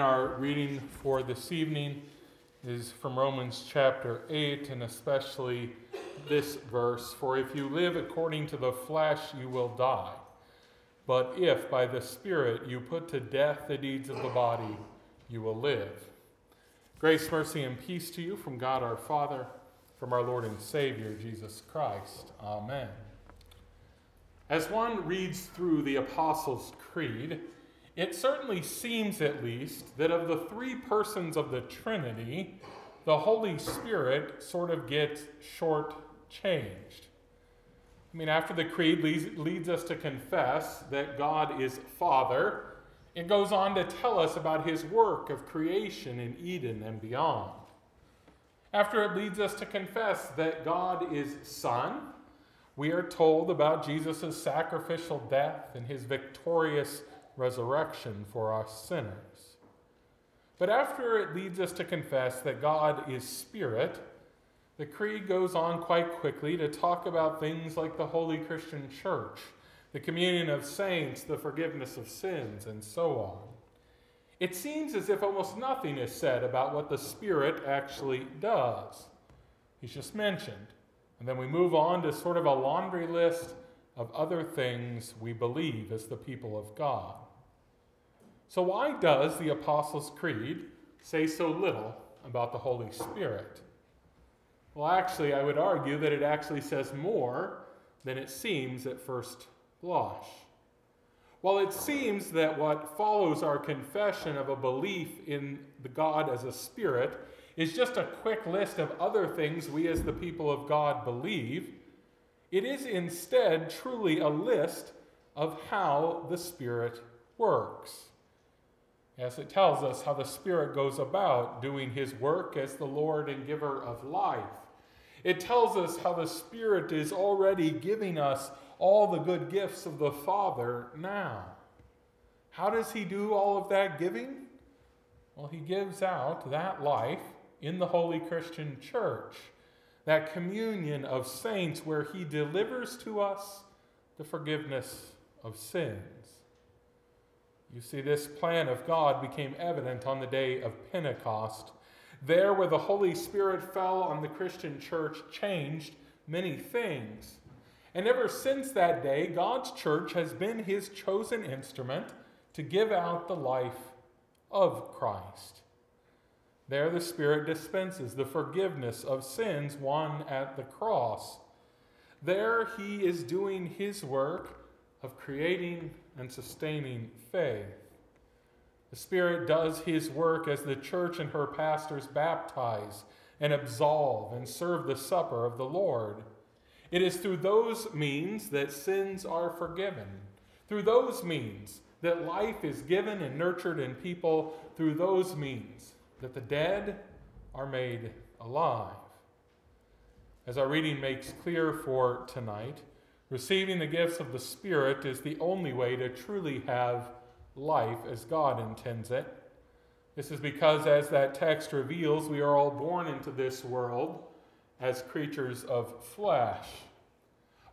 Our reading for this evening is from Romans chapter 8, and especially this verse For if you live according to the flesh, you will die. But if by the Spirit you put to death the deeds of the body, you will live. Grace, mercy, and peace to you from God our Father, from our Lord and Savior, Jesus Christ. Amen. As one reads through the Apostles' Creed, it certainly seems, at least, that of the three persons of the Trinity, the Holy Spirit sort of gets short-changed. I mean, after the Creed leads, leads us to confess that God is Father, it goes on to tell us about his work of creation in Eden and beyond. After it leads us to confess that God is Son, we are told about Jesus' sacrificial death and his victorious resurrection for us sinners. But after it leads us to confess that God is Spirit, the Creed goes on quite quickly to talk about things like the Holy Christian Church, the communion of saints, the forgiveness of sins, and so on. It seems as if almost nothing is said about what the Spirit actually does. He's just mentioned. And then we move on to sort of a laundry list of other things we believe as the people of God. So, why does the Apostles' Creed say so little about the Holy Spirit? Well, actually, I would argue that it actually says more than it seems at first blush. While it seems that what follows our confession of a belief in the God as a spirit is just a quick list of other things we as the people of God believe, it is instead truly a list of how the Spirit works. Yes, it tells us how the Spirit goes about doing his work as the Lord and giver of life. It tells us how the Spirit is already giving us all the good gifts of the Father now. How does he do all of that giving? Well, he gives out that life in the Holy Christian Church, that communion of saints where he delivers to us the forgiveness of sins. You see, this plan of God became evident on the day of Pentecost. There, where the Holy Spirit fell on the Christian church, changed many things. And ever since that day, God's church has been his chosen instrument to give out the life of Christ. There, the Spirit dispenses the forgiveness of sins won at the cross. There, he is doing his work of creating and sustaining faith. The Spirit does His work as the church and her pastors baptize and absolve and serve the supper of the Lord. It is through those means that sins are forgiven, through those means that life is given and nurtured in people, through those means that the dead are made alive. As our reading makes clear for tonight, Receiving the gifts of the Spirit is the only way to truly have life as God intends it. This is because, as that text reveals, we are all born into this world as creatures of flesh.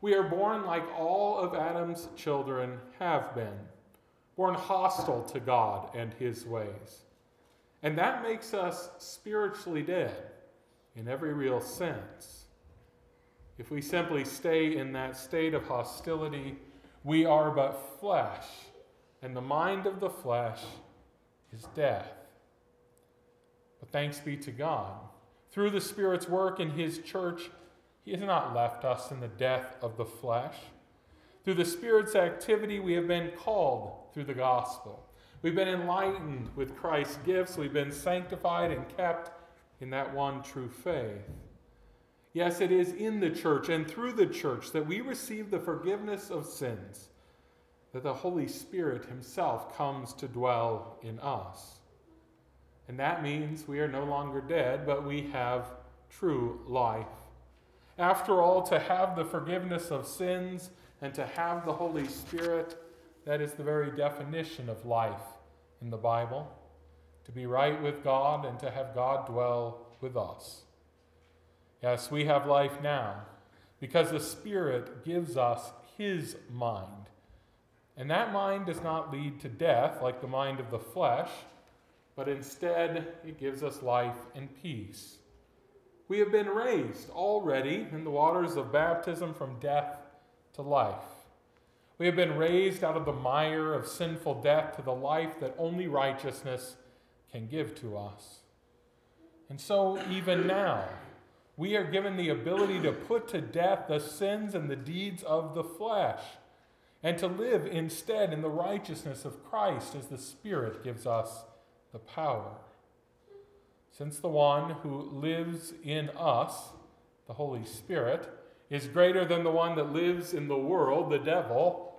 We are born like all of Adam's children have been, born hostile to God and his ways. And that makes us spiritually dead in every real sense. If we simply stay in that state of hostility, we are but flesh, and the mind of the flesh is death. But thanks be to God. Through the Spirit's work in His church, He has not left us in the death of the flesh. Through the Spirit's activity, we have been called through the gospel. We've been enlightened with Christ's gifts. We've been sanctified and kept in that one true faith. Yes, it is in the church and through the church that we receive the forgiveness of sins, that the Holy Spirit Himself comes to dwell in us. And that means we are no longer dead, but we have true life. After all, to have the forgiveness of sins and to have the Holy Spirit, that is the very definition of life in the Bible to be right with God and to have God dwell with us. Yes, we have life now because the Spirit gives us His mind. And that mind does not lead to death like the mind of the flesh, but instead it gives us life and peace. We have been raised already in the waters of baptism from death to life. We have been raised out of the mire of sinful death to the life that only righteousness can give to us. And so, even now, we are given the ability to put to death the sins and the deeds of the flesh and to live instead in the righteousness of Christ as the Spirit gives us the power. Since the one who lives in us, the Holy Spirit, is greater than the one that lives in the world, the devil,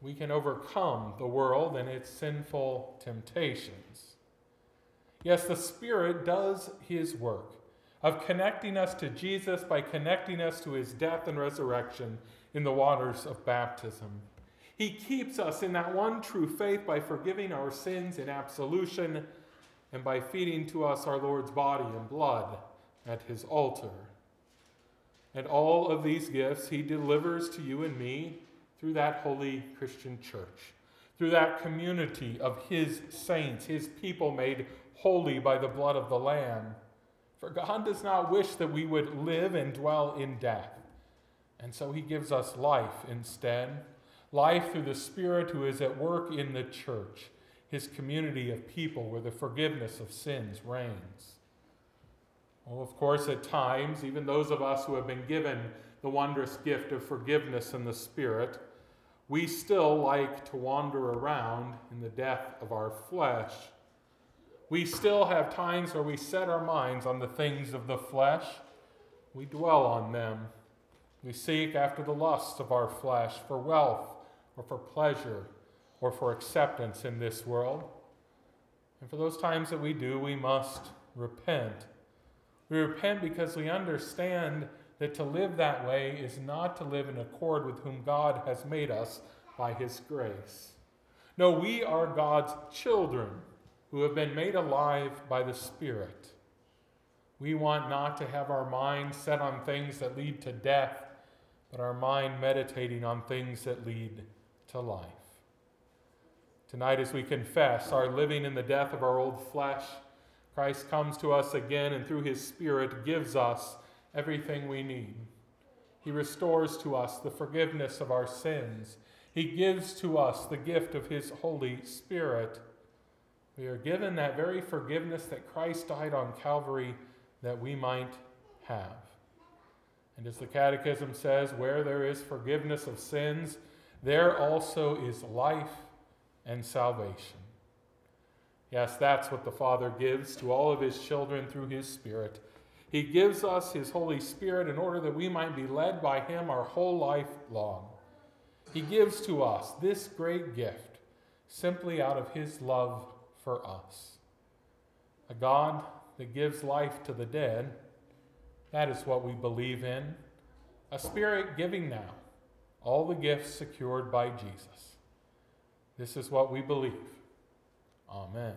we can overcome the world and its sinful temptations. Yes, the Spirit does his work of connecting us to Jesus by connecting us to his death and resurrection in the waters of baptism. He keeps us in that one true faith by forgiving our sins in absolution and by feeding to us our Lord's body and blood at his altar. And all of these gifts he delivers to you and me through that holy Christian church, through that community of his saints, his people made holy by the blood of the Lamb. For God does not wish that we would live and dwell in death. And so he gives us life instead life through the Spirit who is at work in the church, his community of people where the forgiveness of sins reigns. Well, of course, at times, even those of us who have been given the wondrous gift of forgiveness in the Spirit, we still like to wander around in the death of our flesh. We still have times where we set our minds on the things of the flesh. We dwell on them. We seek after the lusts of our flesh for wealth or for pleasure or for acceptance in this world. And for those times that we do, we must repent. We repent because we understand that to live that way is not to live in accord with whom God has made us by His grace. No, we are God's children who have been made alive by the Spirit. We want not to have our mind set on things that lead to death, but our mind meditating on things that lead to life. Tonight, as we confess our living in the death of our old flesh, Christ comes to us again and through his Spirit gives us everything we need. He restores to us the forgiveness of our sins. He gives to us the gift of his Holy Spirit. We are given that very forgiveness that Christ died on Calvary that we might have. And as the Catechism says, where there is forgiveness of sins, there also is life and salvation. Yes, that's what the Father gives to all of his children through his Spirit. He gives us his Holy Spirit in order that we might be led by him our whole life long. He gives to us this great gift simply out of his love for us. A God that gives life to the dead, that is what we believe in. A Spirit giving now all the gifts secured by Jesus. This is what we believe. Amen.